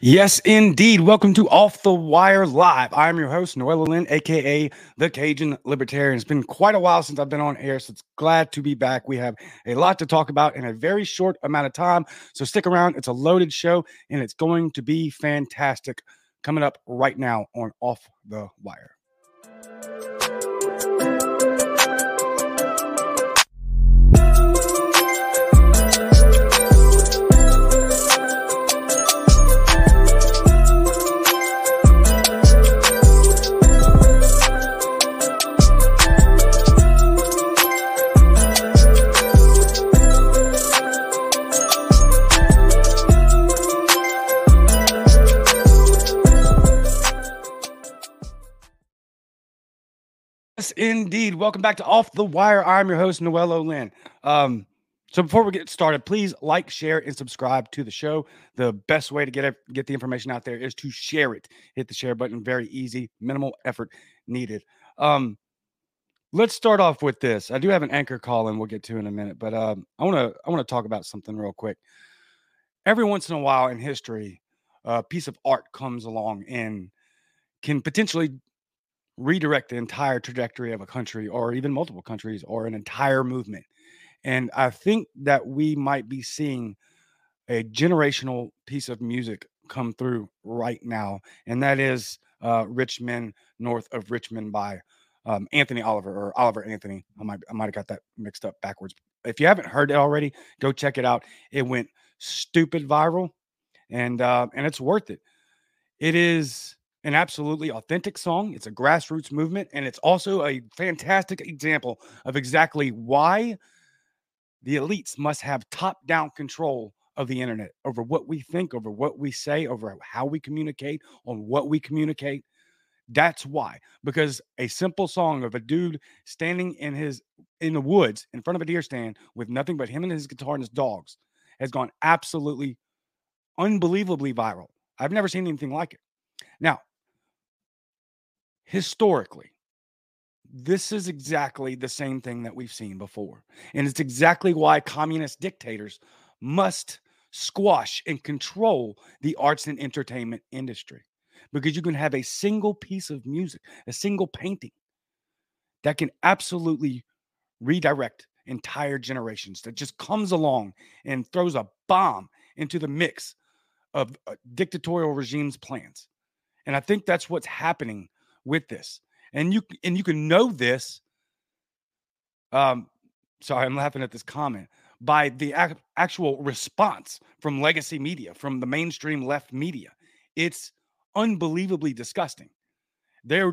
Yes, indeed. Welcome to Off the Wire Live. I'm your host, Noel Lynn, aka the Cajun Libertarian. It's been quite a while since I've been on air, so it's glad to be back. We have a lot to talk about in a very short amount of time. So stick around. It's a loaded show and it's going to be fantastic coming up right now on Off the Wire. Welcome back to Off the Wire. I'm your host, Noel Olin. Um, so before we get started, please like, share, and subscribe to the show. The best way to get it, get the information out there is to share it. Hit the share button. Very easy, minimal effort needed. Um, let's start off with this. I do have an anchor call, and we'll get to in a minute, but um, I want to I want to talk about something real quick. Every once in a while in history, a piece of art comes along and can potentially redirect the entire trajectory of a country or even multiple countries or an entire movement. And I think that we might be seeing a generational piece of music come through right now, and that is uh, "Rich Men North of Richmond" by um, Anthony Oliver or Oliver Anthony. I might I might have got that mixed up backwards. If you haven't heard it already, go check it out. It went stupid viral, and uh, and it's worth it. It is an absolutely authentic song. It's a grassroots movement, and it's also a fantastic example of exactly why the elites must have top down control of the internet over what we think, over what we say, over how we communicate, on what we communicate. That's why, because a simple song of a dude standing in his in the woods in front of a deer stand with nothing but him and his guitar and his dogs has gone absolutely unbelievably viral. I've never seen anything like it. Now, historically, this is exactly the same thing that we've seen before. And it's exactly why communist dictators must squash and control the arts and entertainment industry because you can have a single piece of music, a single painting that can absolutely redirect entire generations that just comes along and throws a bomb into the mix of uh, dictatorial regimes plans. And I think that's what's happening with this. And you and you can know this. Um, sorry, I'm laughing at this comment by the ac- actual response from legacy media, from the mainstream left media. It's unbelievably disgusting. They're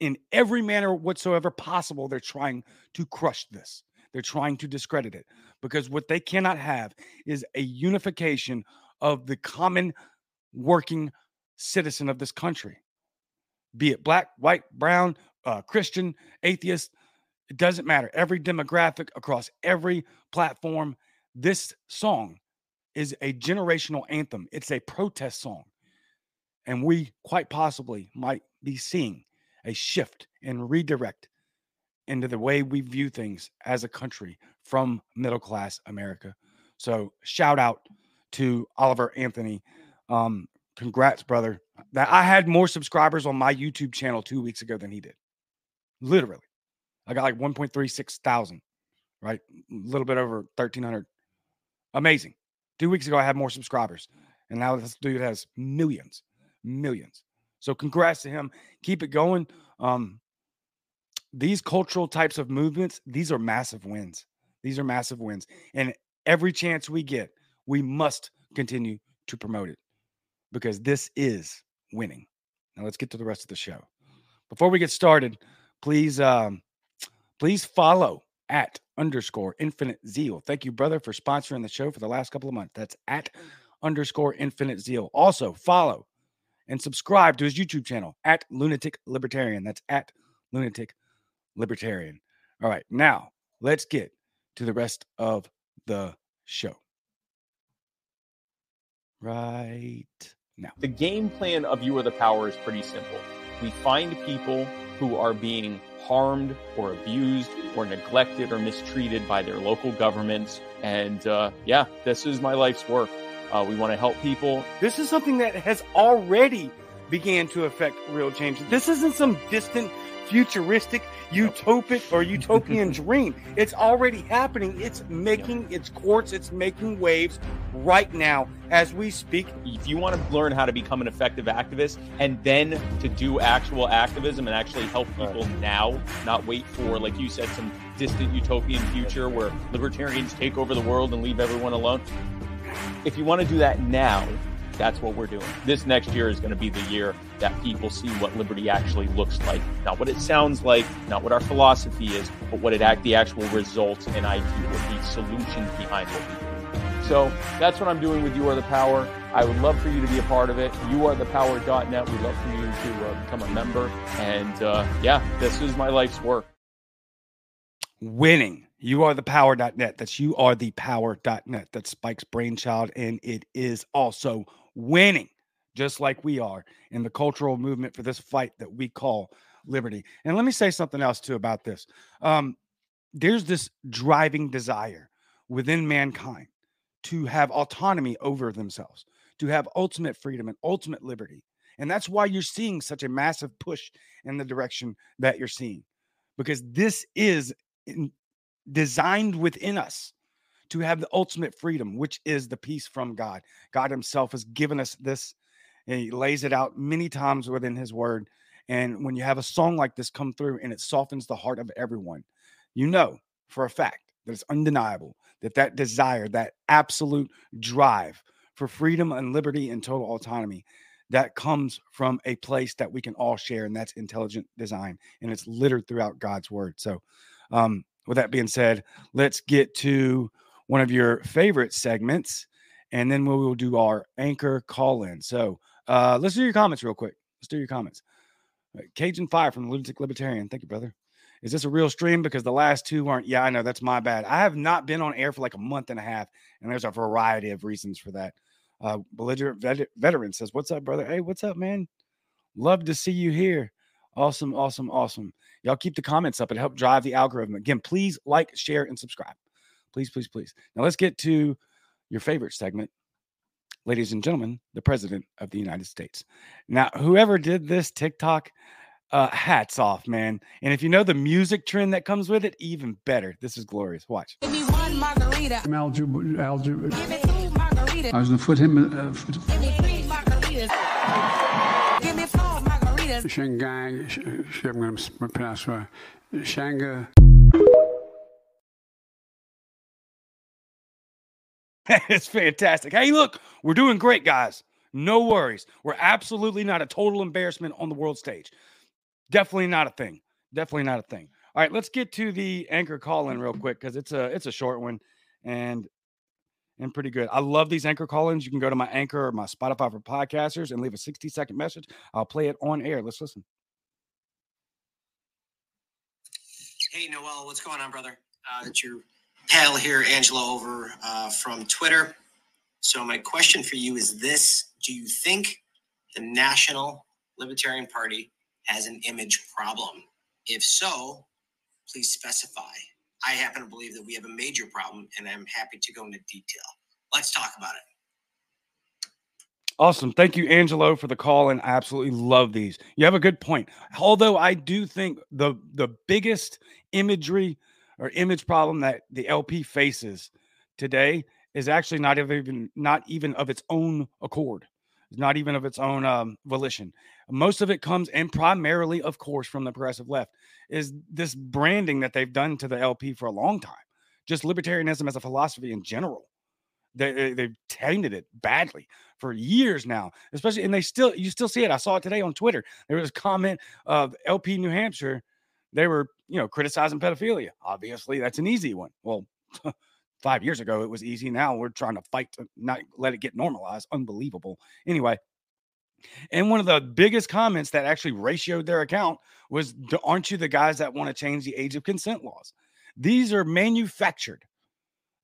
in every manner whatsoever possible, they're trying to crush this. They're trying to discredit it because what they cannot have is a unification of the common working citizen of this country be it black, white, brown, uh, Christian, atheist, it doesn't matter. Every demographic across every platform, this song is a generational anthem. It's a protest song. And we quite possibly might be seeing a shift and redirect into the way we view things as a country from middle class America. So, shout out to Oliver Anthony um, Congrats, brother. That I had more subscribers on my YouTube channel two weeks ago than he did. Literally. I got like 1.36 thousand, right? A little bit over 1,300. Amazing. Two weeks ago, I had more subscribers. And now this dude has millions, millions. So congrats to him. Keep it going. Um, these cultural types of movements, these are massive wins. These are massive wins. And every chance we get, we must continue to promote it because this is winning. Now let's get to the rest of the show. Before we get started, please um, please follow at underscore infinite zeal. Thank you, brother, for sponsoring the show for the last couple of months. That's at underscore infinite zeal. Also, follow and subscribe to his YouTube channel at lunatic libertarian. That's at lunatic libertarian. All right, now let's get to the rest of the show. Right now. The game plan of You Are the Power is pretty simple. We find people who are being harmed or abused or neglected or mistreated by their local governments. And uh, yeah, this is my life's work. Uh, we want to help people. This is something that has already began to affect real change. This isn't some distant, futuristic, utopic or utopian dream. It's already happening. It's making its courts, it's making waves right now as we speak. If you want to learn how to become an effective activist and then to do actual activism and actually help people now, not wait for, like you said, some distant utopian future where libertarians take over the world and leave everyone alone. If you want to do that now, that's what we're doing. This next year is going to be the year that people see what liberty actually looks like. Not what it sounds like, not what our philosophy is, but what it act the actual results and idea, what the solutions behind what we do. So that's what I'm doing with You Are the Power. I would love for you to be a part of it. YouAreThePower.net. We'd love for you to uh, become a member. And uh, yeah, this is my life's work. Winning. You are the power.net. That's you are the power.net. That's Spike's brainchild. And it is also winning, just like we are in the cultural movement for this fight that we call liberty. And let me say something else too about this. Um, there's this driving desire within mankind to have autonomy over themselves, to have ultimate freedom and ultimate liberty. And that's why you're seeing such a massive push in the direction that you're seeing, because this is in, designed within us to have the ultimate freedom, which is the peace from God. God Himself has given us this, and He lays it out many times within His Word. And when you have a song like this come through and it softens the heart of everyone, you know for a fact that it's undeniable that that desire, that absolute drive for freedom and liberty and total autonomy, that comes from a place that we can all share, and that's intelligent design, and it's littered throughout God's word. So, um, with that being said, let's get to one of your favorite segments, and then we will do our anchor call in. So uh, let's do your comments real quick. Let's do your comments. Uh, Cajun Fire from Lunatic Libertarian. Thank you, brother. Is this a real stream? Because the last two aren't. Yeah, I know that's my bad. I have not been on air for like a month and a half, and there's a variety of reasons for that. Uh, belligerent vet- veteran says, "What's up, brother? Hey, what's up, man? Love to see you here. Awesome, awesome, awesome. Y'all keep the comments up. It help drive the algorithm. Again, please like, share, and subscribe. Please, please, please. Now let's get to your favorite segment. Ladies and gentlemen, the President of the United States. Now, whoever did this TikTok, uh, hats off, man. And if you know the music trend that comes with it, even better. This is glorious. Watch. Give me one margarita. Algebra, algebra. Give me two margaritas. I was gonna put him. Uh, put Give me three margaritas. Give me four margaritas. Shanghai. Sh- sh- I'm gonna pronounce right. Shanghai. it's fantastic. Hey, look, we're doing great, guys. No worries. We're absolutely not a total embarrassment on the world stage. Definitely not a thing. Definitely not a thing. All right, let's get to the anchor call in real quick because it's a it's a short one and and pretty good. I love these anchor call-ins. You can go to my anchor or my Spotify for podcasters and leave a 60 second message. I'll play it on air. Let's listen. Hey, Noel, what's going on, brother? Uh, it's your pal here, Angelo, over uh, from Twitter. So, my question for you is this Do you think the National Libertarian Party has an image problem? If so, please specify. I happen to believe that we have a major problem, and I'm happy to go into detail. Let's talk about it. Awesome. Thank you, Angelo, for the call. And I absolutely love these. You have a good point. Although I do think the the biggest imagery or image problem that the LP faces today is actually not even not even of its own accord. It's not even of its own um, volition. Most of it comes, and primarily, of course, from the progressive left, is this branding that they've done to the LP for a long time. Just libertarianism as a philosophy in general. They, they they've tainted it badly for years now, especially, and they still you still see it. I saw it today on Twitter. There was a comment of LP New Hampshire. They were you know criticizing pedophilia. Obviously, that's an easy one. Well, five years ago it was easy. Now we're trying to fight to not let it get normalized. Unbelievable. Anyway, and one of the biggest comments that actually ratioed their account was, "D- "Aren't you the guys that want to change the age of consent laws? These are manufactured.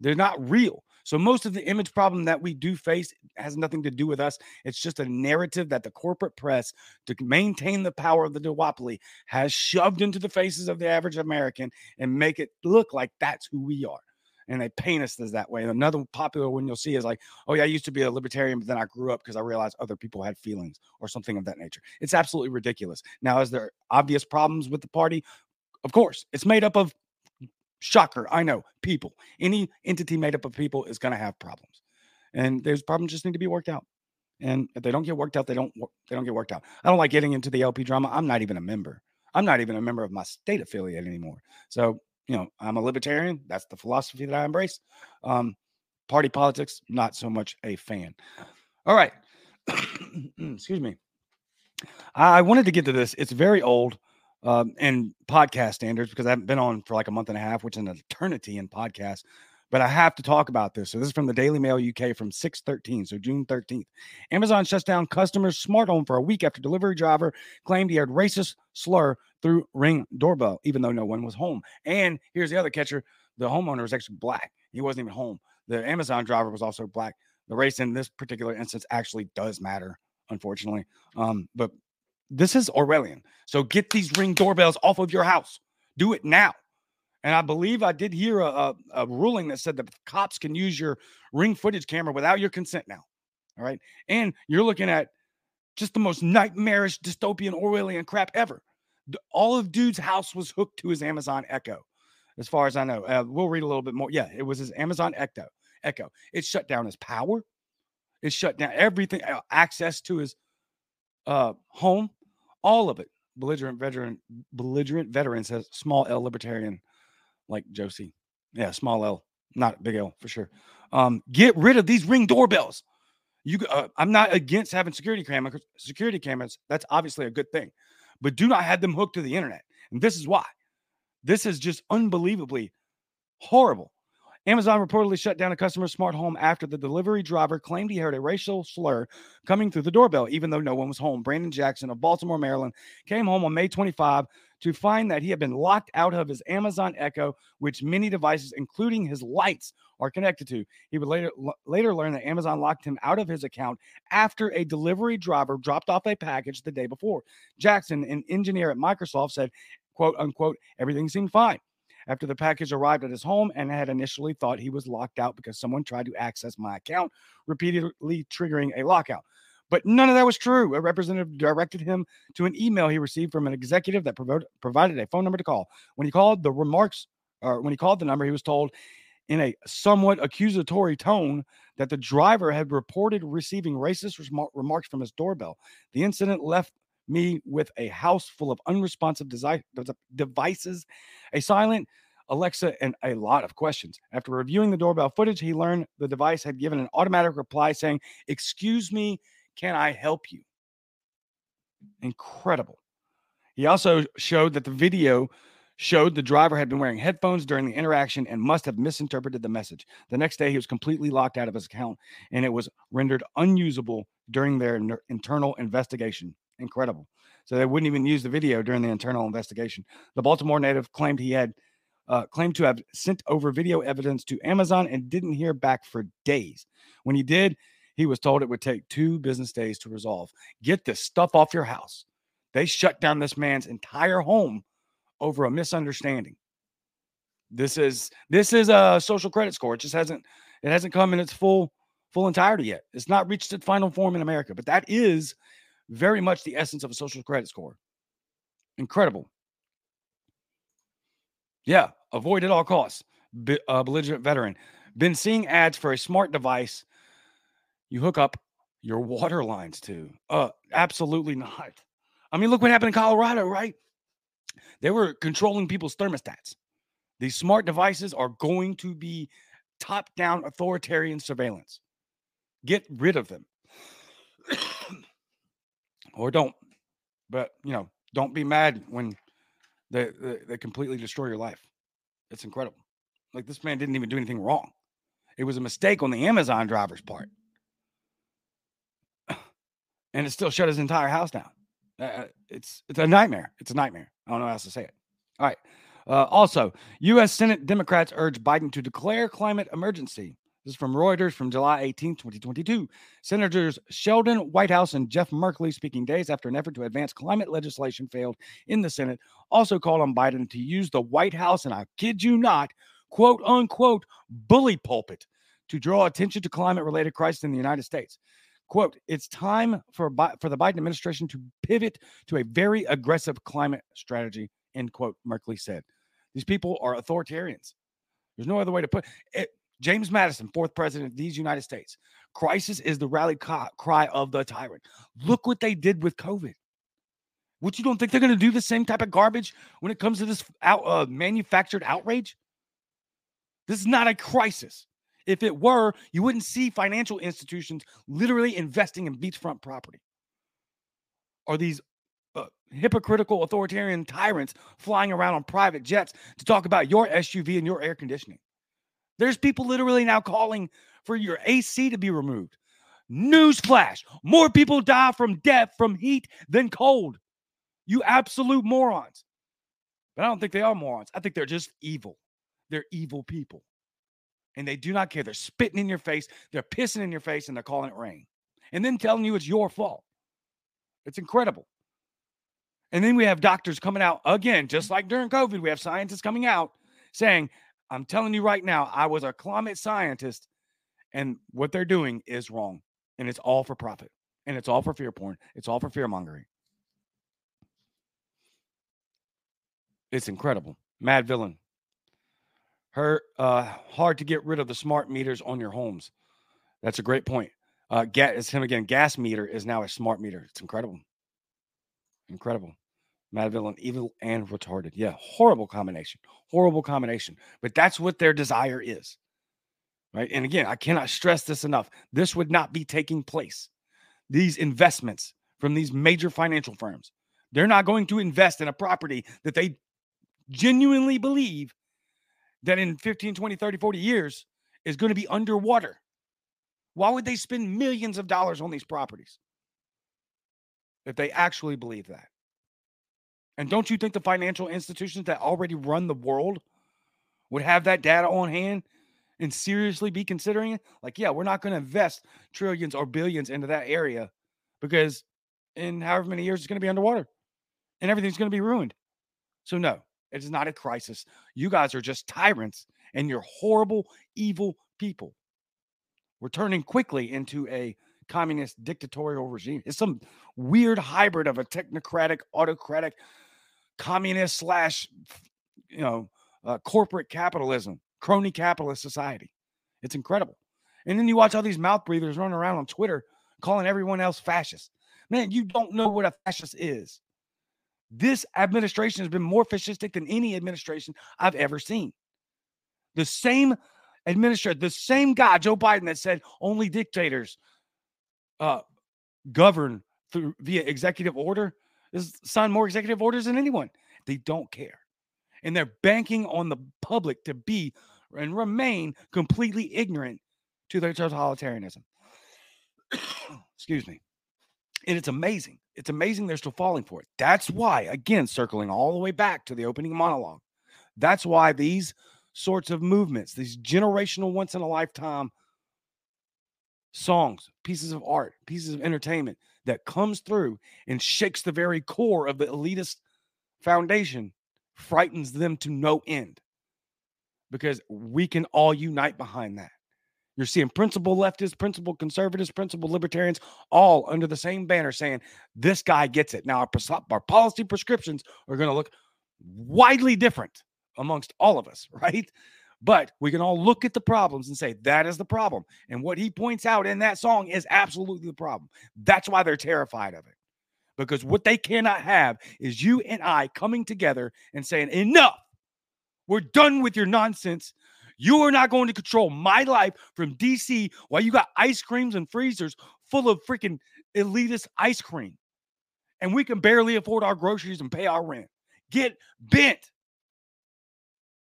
They're not real." So most of the image problem that we do face has nothing to do with us. It's just a narrative that the corporate press, to maintain the power of the duopoly, has shoved into the faces of the average American and make it look like that's who we are. and they paint us as that way. And another popular one you'll see is like, oh yeah, I used to be a libertarian, but then I grew up because I realized other people had feelings or something of that nature. It's absolutely ridiculous. Now, is there obvious problems with the party? Of course, it's made up of shocker. I know people. Any entity made up of people is going to have problems, and those problems just need to be worked out. And if they don't get worked out, they don't they don't get worked out. I don't like getting into the LP drama. I'm not even a member. I'm not even a member of my state affiliate anymore. So you know, I'm a libertarian. That's the philosophy that I embrace. Um, party politics, not so much a fan. All right. Excuse me. I wanted to get to this. It's very old um, in podcast standards because I haven't been on for like a month and a half, which is an eternity in podcasts. But I have to talk about this. So this is from the Daily Mail UK from 613, so June 13th. Amazon shuts down customers' smart home for a week after delivery driver claimed he heard racist slur through ring doorbell, even though no one was home. And here's the other catcher: the homeowner was actually black. He wasn't even home. The Amazon driver was also black. The race in this particular instance actually does matter, unfortunately. Um, but this is Orwellian. So get these ring doorbells off of your house. Do it now. And I believe I did hear a, a, a ruling that said the cops can use your ring footage camera without your consent now. All right. And you're looking at just the most nightmarish dystopian Orwellian crap ever. All of dude's house was hooked to his Amazon Echo, as far as I know. Uh, we'll read a little bit more. Yeah, it was his Amazon Echo. Echo. It shut down his power. It shut down everything, uh, access to his uh, home, all of it. Belligerent veteran, belligerent veteran says small L libertarian, like Josie. Yeah, small L, not big L for sure. Um, get rid of these ring doorbells. You, uh, I'm not against having security cameras. Security cameras. That's obviously a good thing, but do not have them hooked to the internet. And this is why. This is just unbelievably horrible. Amazon reportedly shut down a customer's smart home after the delivery driver claimed he heard a racial slur coming through the doorbell, even though no one was home. Brandon Jackson of Baltimore, Maryland, came home on May 25 to find that he had been locked out of his Amazon Echo, which many devices, including his lights, are connected to. He would later later learn that Amazon locked him out of his account after a delivery driver dropped off a package the day before. Jackson, an engineer at Microsoft, said, "quote unquote," everything seemed fine after the package arrived at his home and had initially thought he was locked out because someone tried to access my account, repeatedly triggering a lockout. But none of that was true. A representative directed him to an email he received from an executive that provo- provided a phone number to call. When he called the remarks, or when he called the number, he was told in a somewhat accusatory tone that the driver had reported receiving racist remarks from his doorbell. The incident left me with a house full of unresponsive desi- devices, a silent Alexa, and a lot of questions. After reviewing the doorbell footage, he learned the device had given an automatic reply saying, Excuse me, can I help you? Incredible. He also showed that the video showed the driver had been wearing headphones during the interaction and must have misinterpreted the message. The next day, he was completely locked out of his account and it was rendered unusable during their internal investigation. Incredible. So they wouldn't even use the video during the internal investigation. The Baltimore native claimed he had uh, claimed to have sent over video evidence to Amazon and didn't hear back for days. When he did, he was told it would take two business days to resolve. Get this stuff off your house. They shut down this man's entire home over a misunderstanding. This is this is a social credit score. It just hasn't it hasn't come in its full full entirety yet. It's not reached its final form in America, but that is very much the essence of a social credit score. Incredible. Yeah, avoid at all costs. Uh, belligerent veteran. Been seeing ads for a smart device you hook up your water lines to. Uh, absolutely not. I mean, look what happened in Colorado, right? They were controlling people's thermostats. These smart devices are going to be top down authoritarian surveillance. Get rid of them. Or don't. But, you know, don't be mad when they, they, they completely destroy your life. It's incredible. Like this man didn't even do anything wrong. It was a mistake on the Amazon driver's part. And it still shut his entire house down. Uh, it's it's a nightmare. It's a nightmare. I don't know how else to say it. All right. Uh, also, U.S. Senate Democrats urge Biden to declare climate emergency. This is from Reuters from July 18, 2022. Senators Sheldon Whitehouse and Jeff Merkley, speaking days after an effort to advance climate legislation failed in the Senate, also called on Biden to use the White House, and I kid you not, quote unquote bully pulpit to draw attention to climate related crisis in the United States. Quote, it's time for, Bi- for the Biden administration to pivot to a very aggressive climate strategy, end quote, Merkley said. These people are authoritarians. There's no other way to put it. James Madison, fourth president of these United States. Crisis is the rally cry of the tyrant. Look what they did with COVID. What you don't think they're going to do the same type of garbage when it comes to this out, uh, manufactured outrage? This is not a crisis. If it were, you wouldn't see financial institutions literally investing in beachfront property. Are these uh, hypocritical authoritarian tyrants flying around on private jets to talk about your SUV and your air conditioning. There's people literally now calling for your AC to be removed. Newsflash more people die from death from heat than cold. You absolute morons. But I don't think they are morons. I think they're just evil. They're evil people. And they do not care. They're spitting in your face, they're pissing in your face, and they're calling it rain. And then telling you it's your fault. It's incredible. And then we have doctors coming out again, just like during COVID, we have scientists coming out saying, I'm telling you right now, I was a climate scientist, and what they're doing is wrong. And it's all for profit. And it's all for fear porn. It's all for fear mongering. It's incredible. Mad villain. Her uh hard to get rid of the smart meters on your homes. That's a great point. Uh gas it's him again. Gas meter is now a smart meter. It's incredible. Incredible. Mad villain, evil and retarded. Yeah, horrible combination. Horrible combination. But that's what their desire is. Right. And again, I cannot stress this enough. This would not be taking place. These investments from these major financial firms, they're not going to invest in a property that they genuinely believe that in 15, 20, 30, 40 years is going to be underwater. Why would they spend millions of dollars on these properties if they actually believe that? And don't you think the financial institutions that already run the world would have that data on hand and seriously be considering it? Like, yeah, we're not going to invest trillions or billions into that area because in however many years it's going to be underwater and everything's going to be ruined. So, no, it is not a crisis. You guys are just tyrants and you're horrible, evil people. We're turning quickly into a communist dictatorial regime. It's some weird hybrid of a technocratic, autocratic, communist slash, you know, uh, corporate capitalism, crony capitalist society. It's incredible. And then you watch all these mouth breathers running around on Twitter calling everyone else fascist. Man, you don't know what a fascist is. This administration has been more fascistic than any administration I've ever seen. The same administrator, the same guy, Joe Biden, that said only dictators uh, govern through via executive order, signed more executive orders than anyone. They don't care. And they're banking on the public to be and remain completely ignorant to their totalitarianism. Excuse me. And it's amazing. It's amazing they're still falling for it. That's why, again, circling all the way back to the opening monologue, that's why these sorts of movements, these generational once in a lifetime songs, pieces of art, pieces of entertainment that comes through and shakes the very core of the elitist foundation frightens them to no end because we can all unite behind that. You're seeing principal leftists, principal conservatives, principal libertarians, all under the same banner saying, this guy gets it. Now, our, our policy prescriptions are going to look widely different amongst all of us, right? But we can all look at the problems and say, that is the problem. And what he points out in that song is absolutely the problem. That's why they're terrified of it. Because what they cannot have is you and I coming together and saying, enough. We're done with your nonsense. You are not going to control my life from DC while you got ice creams and freezers full of freaking elitist ice cream. And we can barely afford our groceries and pay our rent. Get bent.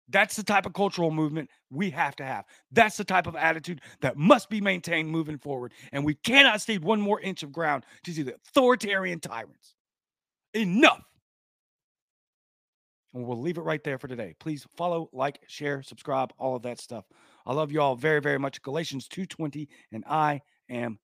That's the type of cultural movement we have to have. That's the type of attitude that must be maintained moving forward. And we cannot cede one more inch of ground to these authoritarian tyrants. Enough. And we'll leave it right there for today. Please follow, like, share, subscribe, all of that stuff. I love you all very, very much. Galatians 2:20, and I am